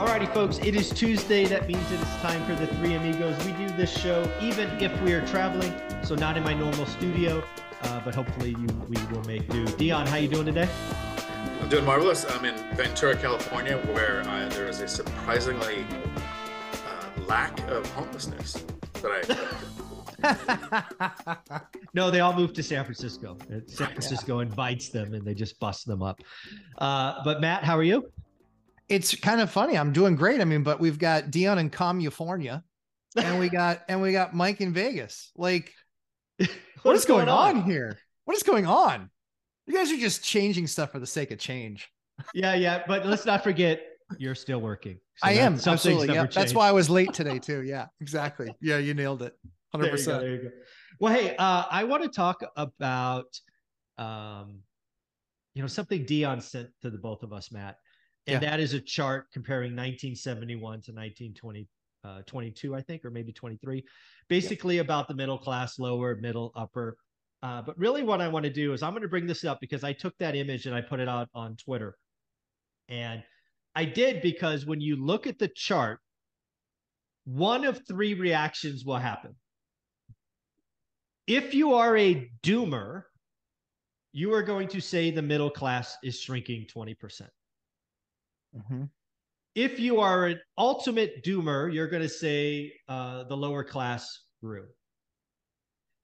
Alrighty, folks, it is Tuesday. That means it is time for the Three Amigos. We do this show even if we are traveling, so not in my normal studio, uh, but hopefully you, we will make do. Dion, how you doing today? I'm doing marvelous. I'm in Ventura, California, where uh, there is a surprisingly uh, lack of homelessness. That I. no, they all moved to San Francisco. San Francisco invites them, and they just bust them up. Uh, but Matt, how are you? It's kind of funny. I'm doing great. I mean, but we've got Dion in California, and we got and we got Mike in Vegas. Like, what is going, going on? on here? What is going on? You guys are just changing stuff for the sake of change. Yeah, yeah. But let's not forget you're still working. So I am absolutely. Yeah, that's why I was late today too. Yeah, exactly. Yeah, you nailed it. Hundred percent. There you go. Well, hey, uh, I want to talk about, um, you know, something Dion sent to the both of us, Matt, and that is a chart comparing 1971 to 1920. Uh, 22, I think, or maybe 23, basically yeah. about the middle class, lower, middle, upper. Uh, but really, what I want to do is I'm going to bring this up because I took that image and I put it out on Twitter. And I did because when you look at the chart, one of three reactions will happen. If you are a doomer, you are going to say the middle class is shrinking 20%. Percent mm hmm If you are an ultimate doomer, you're going to say uh, the lower class grew.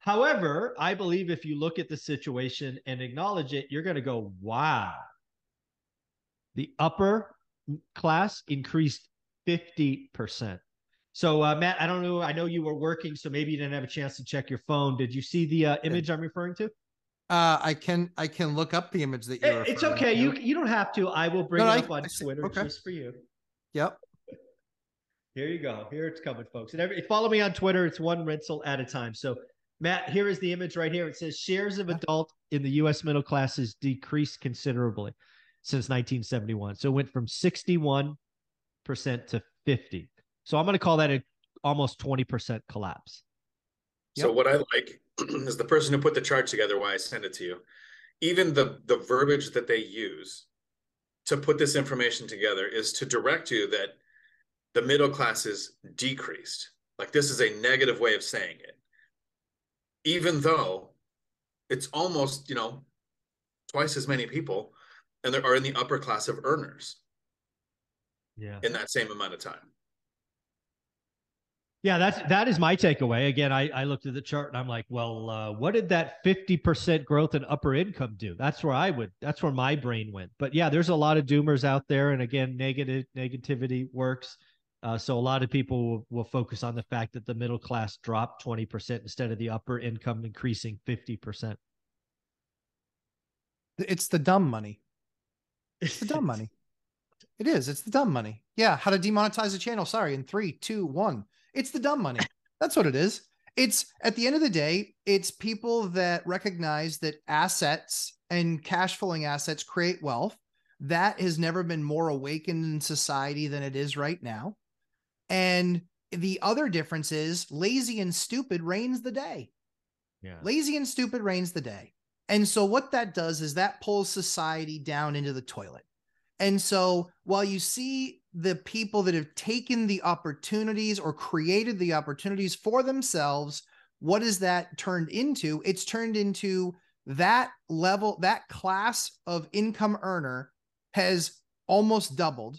However, I believe if you look at the situation and acknowledge it, you're going to go, wow. The upper class increased 50%. So, uh, Matt, I don't know. I know you were working, so maybe you didn't have a chance to check your phone. Did you see the uh, image I'm referring to? Uh, I can I can look up the image that you're. It's okay. To. You you don't have to. I will bring no, it up I, on I Twitter okay. just for you. Yep. Here you go. Here it's coming, folks. And every, follow me on Twitter. It's one rental at a time. So, Matt, here is the image right here. It says shares of adult in the U.S. middle classes decreased considerably since 1971. So it went from 61% to 50. So I'm going to call that a almost 20% collapse. So what I like is the person who put the chart together why I sent it to you. Even the the verbiage that they use to put this information together is to direct you that the middle class is decreased. Like this is a negative way of saying it. Even though it's almost, you know, twice as many people and there are in the upper class of earners. Yeah. In that same amount of time. Yeah, that's that is my takeaway. Again, I, I looked at the chart and I'm like, well, uh, what did that 50% growth in upper income do? That's where I would that's where my brain went. But yeah, there's a lot of doomers out there. And again, negative negativity works. Uh, so a lot of people will, will focus on the fact that the middle class dropped 20% instead of the upper income increasing 50%. It's the dumb money. It's the dumb money. It is. It's the dumb money. Yeah. How to demonetize a channel. Sorry. In three, two, one. It's the dumb money. That's what it is. It's at the end of the day, it's people that recognize that assets and cash flowing assets create wealth. That has never been more awakened in society than it is right now. And the other difference is lazy and stupid reigns the day. Yeah. Lazy and stupid reigns the day. And so what that does is that pulls society down into the toilet. And so while you see the people that have taken the opportunities or created the opportunities for themselves, what is that turned into? It's turned into that level, that class of income earner has almost doubled.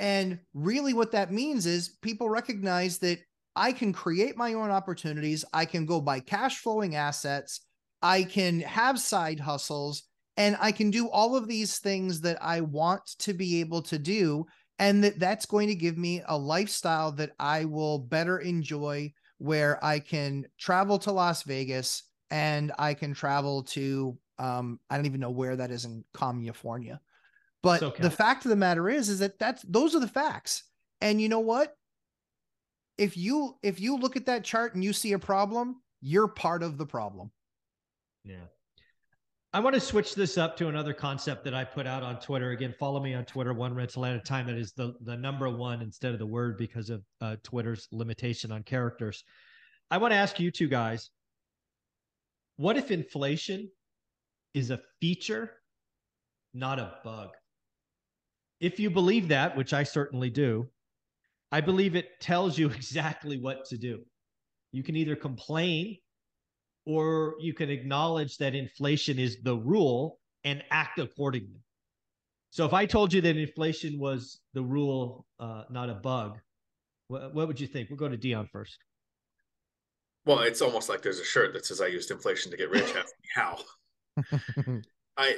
And really, what that means is people recognize that I can create my own opportunities. I can go buy cash flowing assets. I can have side hustles and I can do all of these things that I want to be able to do. And that that's going to give me a lifestyle that I will better enjoy, where I can travel to Las Vegas and I can travel to, um, I don't even know where that is in California. But Okay. the fact of the matter is, is that that's those are the facts. And you know what? If you if you look at that chart and you see a problem, you're part of the problem. Yeah. I want to switch this up to another concept that I put out on Twitter. Again, follow me on Twitter, one rental at a time. That is the, the number one instead of the word because of uh, Twitter's limitation on characters. I want to ask you two guys what if inflation is a feature, not a bug? If you believe that, which I certainly do, I believe it tells you exactly what to do. You can either complain or you can acknowledge that inflation is the rule and act accordingly. So if I told you that inflation was the rule, uh, not a bug, what, what would you think? We'll go to Dion first. Well, it's almost like there's a shirt that says "I used inflation to get rich." How. I,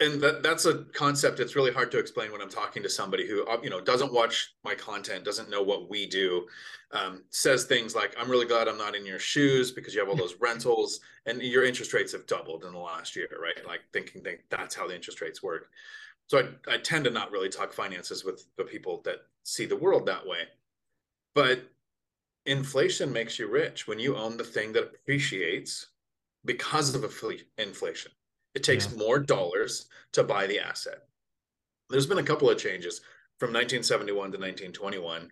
and that that's a concept that's really hard to explain when I'm talking to somebody who uh, you know doesn't watch my content, doesn't know what we do, um, says things like, "I'm really glad I'm not in your shoes because you have all those rentals and your interest rates have doubled in the last year, right?" Like thinking that that's how the interest rates work. So I I tend to not really talk finances with the people that see the world that way, but inflation makes you rich when you own the thing that appreciates because of inflation. It takes Yeah. more dollars to buy the asset. There's been a couple of changes from 1971 to 1921.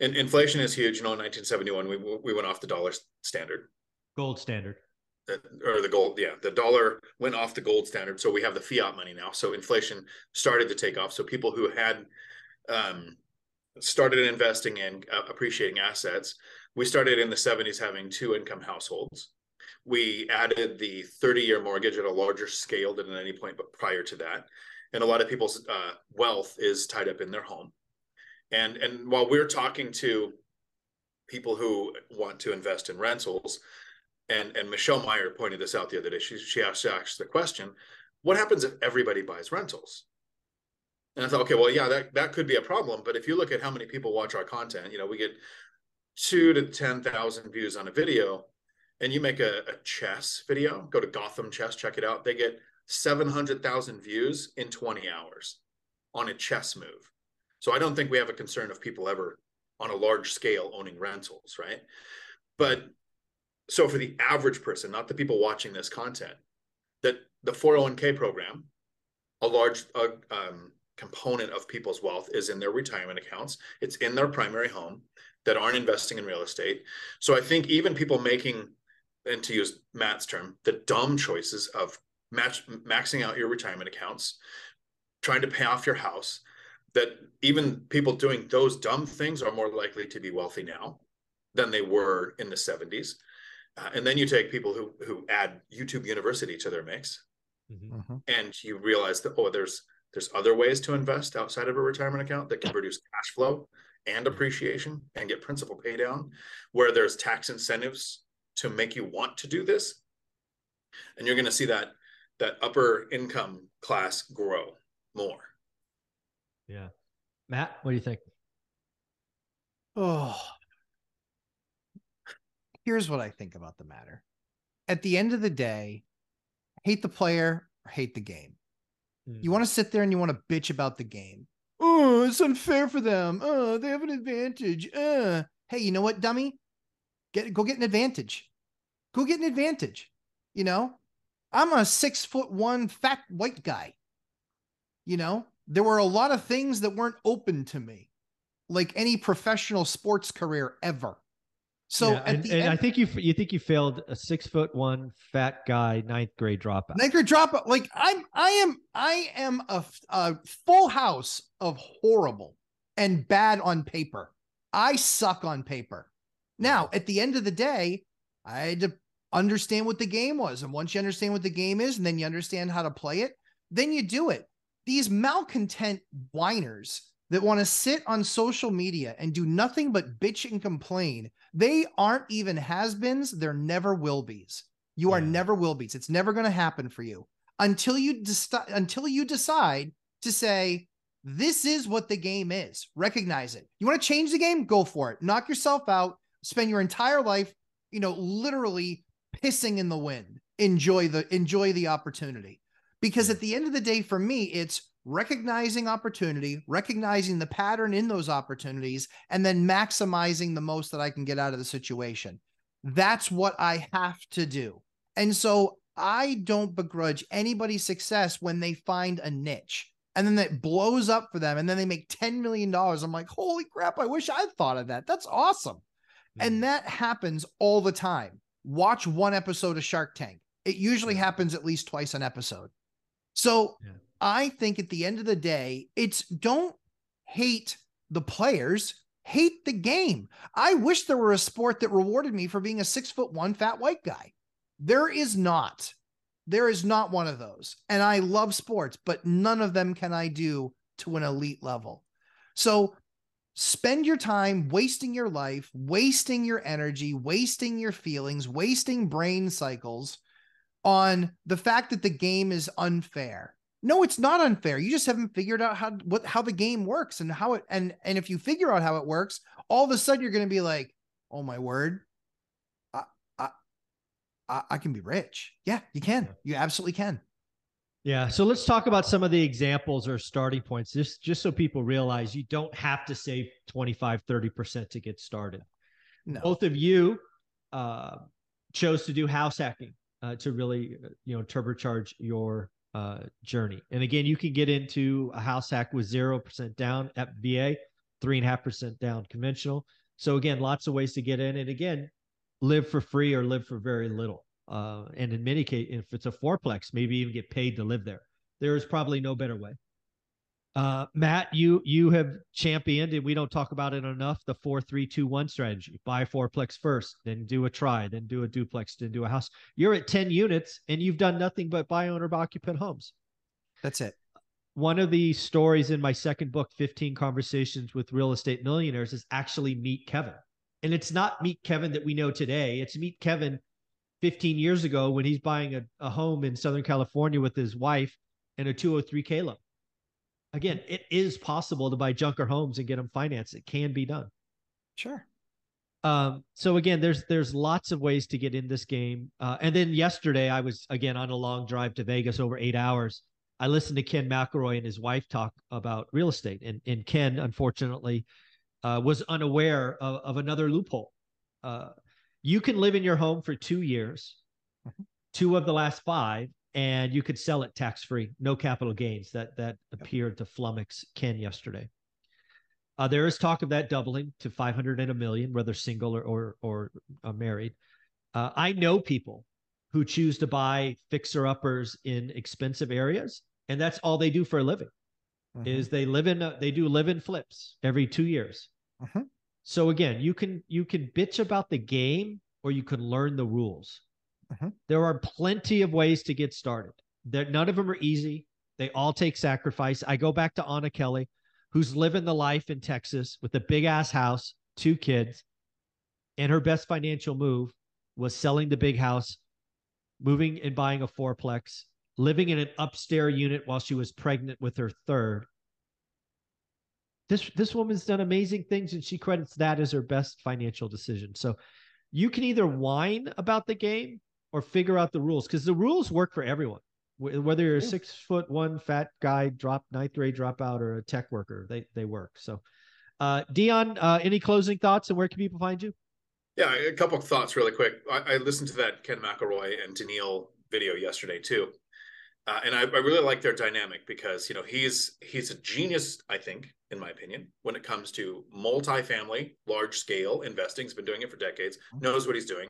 And inflation is huge. You know, in 1971, we, we went off the dollar standard Gold standard. uh, or the gold. Yeah, the dollar went off the gold standard. So we have the fiat money now. So inflation started to take off. So people who had um, started investing in uh, appreciating assets, we started in the 70s having two income households. We added the 30 year mortgage at a larger scale than at any point, but prior to that. And a lot of people's uh, wealth is tied up in their home. And, and while we're talking to people who want to invest in rentals, and, and Michelle Meyer pointed this out the other day, she, she asked, asked the question, what happens if everybody buys rentals? And I thought, okay, well, yeah, that, that could be a problem. But if you look at how many people watch our content, you know, we get two to 10,000 views on a video and you make a, a chess video, go to Gotham Chess, check it out. They get 700,000 views in 20 hours on a chess move. So I don't think we have a concern of people ever on a large scale owning rentals, right? But so for the average person, not the people watching this content, that the 401k program, a large uh, um, component of people's wealth is in their retirement accounts. It's in their primary home that aren't investing in real estate. So I think even people making, and to use Matt's term, the dumb choices of match, maxing out your retirement accounts, trying to pay off your house, that even people doing those dumb things are more likely to be wealthy now than they were in the 70s. Uh, and then you take people who who add YouTube University to their mix, Mhm. Mhm. and you realize that oh, there's there's other ways to invest outside of a retirement account that can produce cash flow and appreciation and get principal pay down, where there's tax incentives to make you want to do this, and you're going to see that that upper income class grow more. Yeah. Matt, what do you think? Oh, here's what I think about the matter. At the end of the day, hate the player or hate the game. You want to sit there and you want to bitch about the game. Oh, it's unfair for them. Oh, they have an advantage. Uh. Hey, you know what, dummy? Get go get an advantage. Go get an advantage. You know, I'm a six foot one fat white guy. You know, there were a lot of things that weren't open to me, like any professional sports career ever. So Yeah, at and, the and end, I think you you think you failed a six foot one fat guy ninth grade dropout. Niagara drop like I'm I am I am a, a full house of horrible and bad on paper. I suck on paper. Now, at the end of the day, I had to understand what the game was. And once you understand what the game is and then you understand how to play it, then you do it. These malcontent whiners that want to sit on social media and do nothing but bitch and complain, they aren't even has-beens, they're never will be's. You are never will be's. It's never going to happen for you until you until you decide to say this is what the game is. Recognize it. You want to change the game? Go for it. Knock yourself out. Spend your entire life, you know, literally pissing in the wind. Enjoy the enjoy the opportunity. Because at the end of the day for me it's recognizing opportunity, recognizing the pattern in those opportunities, and then maximizing the most that I can get out of the situation. That's what I have to do. And so I don't begrudge anybody's success when they find a niche and then it blows up for them and then they make $10 million. I'm like, holy crap, I wish I'd thought of that. That's awesome. Mm-hmm. And that happens all the time. Watch one episode of Shark Tank. It usually happens at least twice an episode. So yeah. I think at the end of the day, it's don't hate the players, hate the game. I wish there were a sport that rewarded me for being a six foot one fat white guy. There is not. There is not one of those. And I love sports, but none of them can I do to an elite level. So spend your time wasting your life, wasting your energy, wasting your feelings, wasting brain cycles on the fact that the game is unfair. No, it's not unfair. You just haven't figured out how what how the game works and how it and and if you figure out how it works, all of a sudden you're going to be like, "Oh my word, I, I can be rich. Yeah, you can. You absolutely can. Yeah. So let's talk about some of the examples or starting points, just just so people realize you don't have to save 25, 30% to get started. No. Both of you uh, chose to do house hacking uh, to really, uh, you know, turbocharge your uh, journey. And again, you can get into a house hack with 0% down at VA, 3.5% down conventional. So again, lots of ways to get in. And again, live for free or live for very little. Uh, and in many cases, if it's a fourplex, maybe even get paid to live there. There is probably no better way. Uh, Matt, you you have championed, and we don't talk about it enough. The four three two one strategy: buy a fourplex first, then do a tri, then do a duplex, then do a house. You're at ten units, and you've done nothing but buy owner occupant homes. That's it. One of the stories in my second book, 15 Conversations with Real Estate Millionaires, is actually meet Kevin. And it's not meet Kevin that we know today. It's meet Kevin 15 years ago when he's buying a, a home in Southern California with his wife and a 203K loan. Again, it is possible to buy junker homes and get them financed. It can be done. Sure. Um, so again, there's there's lots of ways to get in this game. Uh, and then yesterday, I was again on a long drive to Vegas over eight hours. I listened to Ken McElroy and his wife talk about real estate, and and Ken unfortunately uh, was unaware of, of another loophole. Uh, you can live in your home for two years, mm-hmm. two of the last five, and you could sell it tax free, no capital gains. That that appeared to flummox Ken yesterday. Uh, there is talk of that doubling to 500 and a million, whether single or or, or uh, married. Uh, I know people who choose to buy fixer uppers in expensive areas, and that's all they do for a living. Mm-hmm. Is they live in a, they do live in flips every two years. Mm-hmm. So again, you can you can bitch about the game or you can learn the rules. Mm-hmm. There are plenty of ways to get started. That none of them are easy. They all take sacrifice. I go back to Anna Kelly, who's living the life in Texas with a big ass house, two kids, and her best financial move was selling the big house, moving and buying a fourplex, living in an upstairs unit while she was pregnant with her third, this this woman's done amazing things and she credits that as her best financial decision. So you can either whine about the game or figure out the rules because the rules work for everyone. Whether you're a six foot one fat guy drop ninth grade dropout or a tech worker they they work. So uh dion uh any closing thoughts and where can people find you? Yeah a couple of thoughts really quick. I, I listened to that ken mcelroy and danielle video yesterday too uh, and I, I, really like their dynamic because you know he's he's a genius i think in my opinion when it comes to multi-family large scale investing. He's been doing it for decades mm-hmm. knows what he's doing.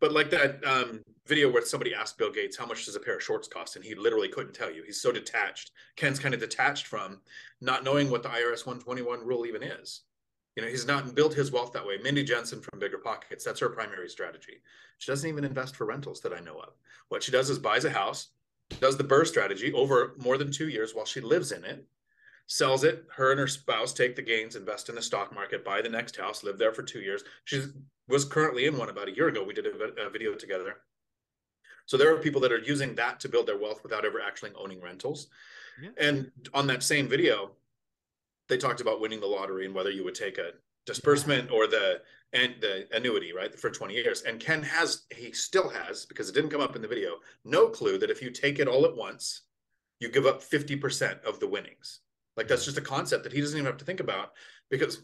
But like that um, video where somebody asked bill gates how much does a pair of shorts cost? and he literally couldn't tell you. He's so detached. Ken's kind of detached from not knowing what the irs 121 rule even is. You know he's not built his wealth that way. Mindy jensen from bigger pockets that's her primary strategy. She doesn't even invest for rentals that i know of. What she does is buys a house does the BRRRR strategy over more than two years while she lives in it, sells it. Her and her spouse take the gains, invest in the stock market, buy the next house, live there for two years. She was currently in one about a year ago. We did a, a video together. So there are people that are using that to build their wealth without ever actually owning rentals. Yeah. And on that same video, they talked about winning the lottery and whether you would take a disbursement or the and the annuity right for 20 years and ken has he still has because it didn't come up in the video no clue that if you take it all at once you give up 50% of the winnings. Like that's just a concept that he doesn't even have to think about because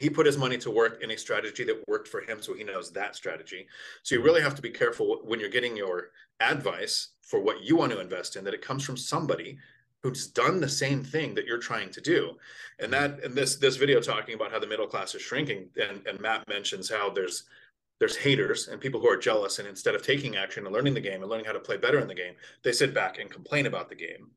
he put his money to work in a strategy that worked for him so he knows that strategy so you really have to be careful when you're getting your advice for what you want to invest in that it comes from somebody who's done the same thing that you're trying to do. And that and this this video talking about how the middle class is shrinking and, and matt mentions how there's there's haters and people who are jealous and instead of taking action and learning the game and learning how to play better in the game they sit back and complain about the game.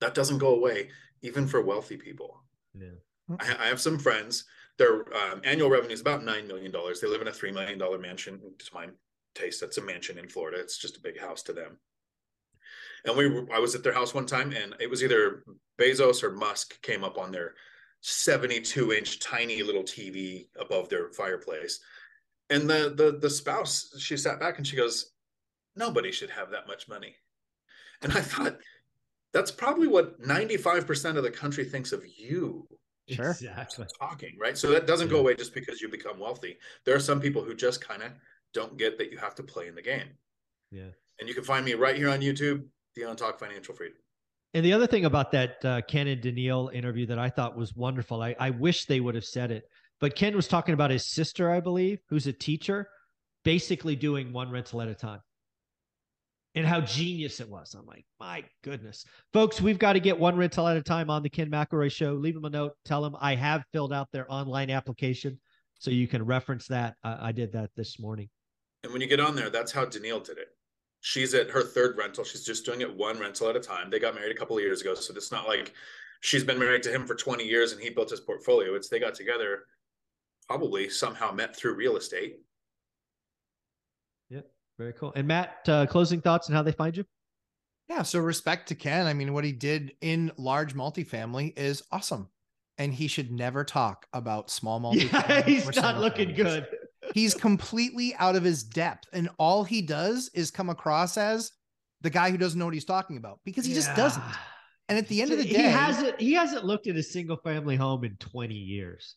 That doesn't go away even for wealthy people. Yeah. I, I have some friends their um, annual revenue is about $9 million they live in a $3 million mansion. To my taste. That's a mansion in florida. It's just a big house to them and we were, I was at their house one time and it was either Bezos or Musk came up on their 72 inch tiny little TV above their fireplace. And the the the spouse, she sat back and she goes, Nobody should have that much money. And I thought, that's probably what 95% of the country thinks of you. Sure. Exactly. Talking, right? So that doesn't go away just because you become wealthy. There are some people who just kind of don't get that you have to play in the game. Yeah. And you can find me right here on YouTube, Dion Talk Financial Freedom. And the other thing about that uh, Ken and Danielle interview that I thought was wonderful, I, I wish they would have said it, but Ken was talking about his sister, I believe, who's a teacher, basically doing one rental at a time and how genius it was. I'm like, my goodness. Folks, we've got to get one rental at a time on the Ken McElroy show. Leave them a note. Tell them I have filled out their online application so you can reference that. Uh, I did that this morning. And when you get on there, that's how Danielle did it she's at her third rental. She's just doing it one rental at a time. They got married a couple of years ago, so it's not like she's been married to him for 20 years and he built his portfolio. It's they got together, probably somehow met through real estate. Yep, very cool. And Matt, uh, closing thoughts on how they find you? Yeah, so respect to Ken. I mean, what he did in large multifamily is awesome. And he should never talk about small multifamily. Yeah, he's not looking good he's completely out of his depth and all he does is come across as the guy who doesn't know what he's talking about because he yeah. just doesn't. And at the end of the day he hasn't he hasn't looked at a single family home in 20 years.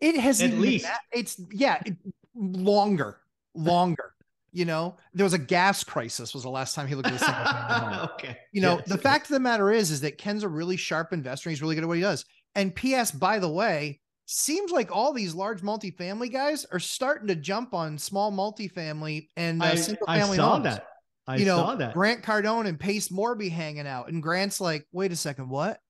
It has at least. that, it's yeah it, longer longer you know? There was a gas crisis was the last time he looked at a single family home. Okay. You know the fact of the matter is is that ken's a really sharp investor he's really good at what he does. And ps by the way seems like all these large multifamily guys are starting to jump on small multifamily and uh, single family I saw homes. that. I you know, saw that. Grant Cardone and Pace Morby hanging out, and Grant's like, "Wait a second, what?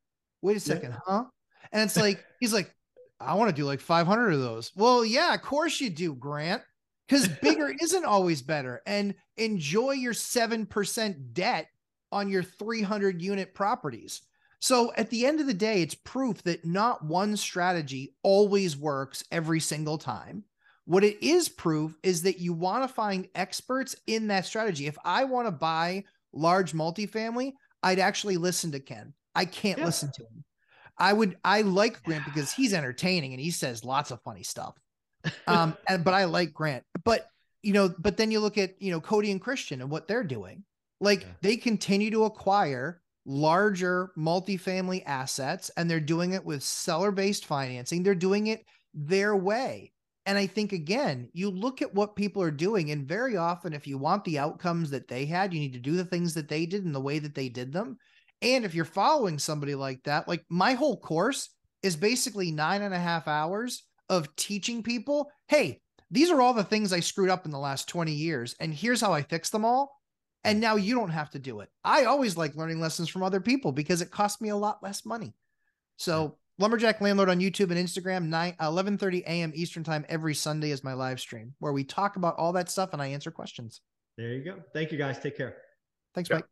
Wait a second, yeah. huh?" And it's like he's like, "I want to do like 500 of those." Well, yeah, of course you do, Grant, because bigger isn't always better. And enjoy your seven percent debt on your 300 unit properties. So at the end of the day, it's proof that not one strategy always works every single time. What it is proof is that you want to find experts in that strategy. If I want to buy large multifamily, I'd actually listen to Ken. I can't yeah. listen to him. I would I like Grant because he's entertaining and he says lots of funny stuff. Um and but I like Grant. But you know, but then you look at, you know, Cody and Christian and what they're doing. Like yeah. they continue to acquire larger multifamily assets and they're doing it with seller based financing. They're doing it their way. And I think, again, you look at what people are doing, and very often, if you want the outcomes that they had, you need to do the things that they did in the way that they did them. And if you're following somebody like that, like my whole course is basically nine and a half hours of teaching people hey, these are all the things I screwed up in the last 20 years, and here's how I fix them all. And now you don't have to do it. I always like learning lessons from other people because it costs me a lot less money. So Lumberjack Landlord on YouTube and Instagram, 9 11:30 a.m. Eastern Time every Sunday is my live stream where we talk about all that stuff and I answer questions. There you go. Thank you guys. Take care. Thanks, yeah. Mike.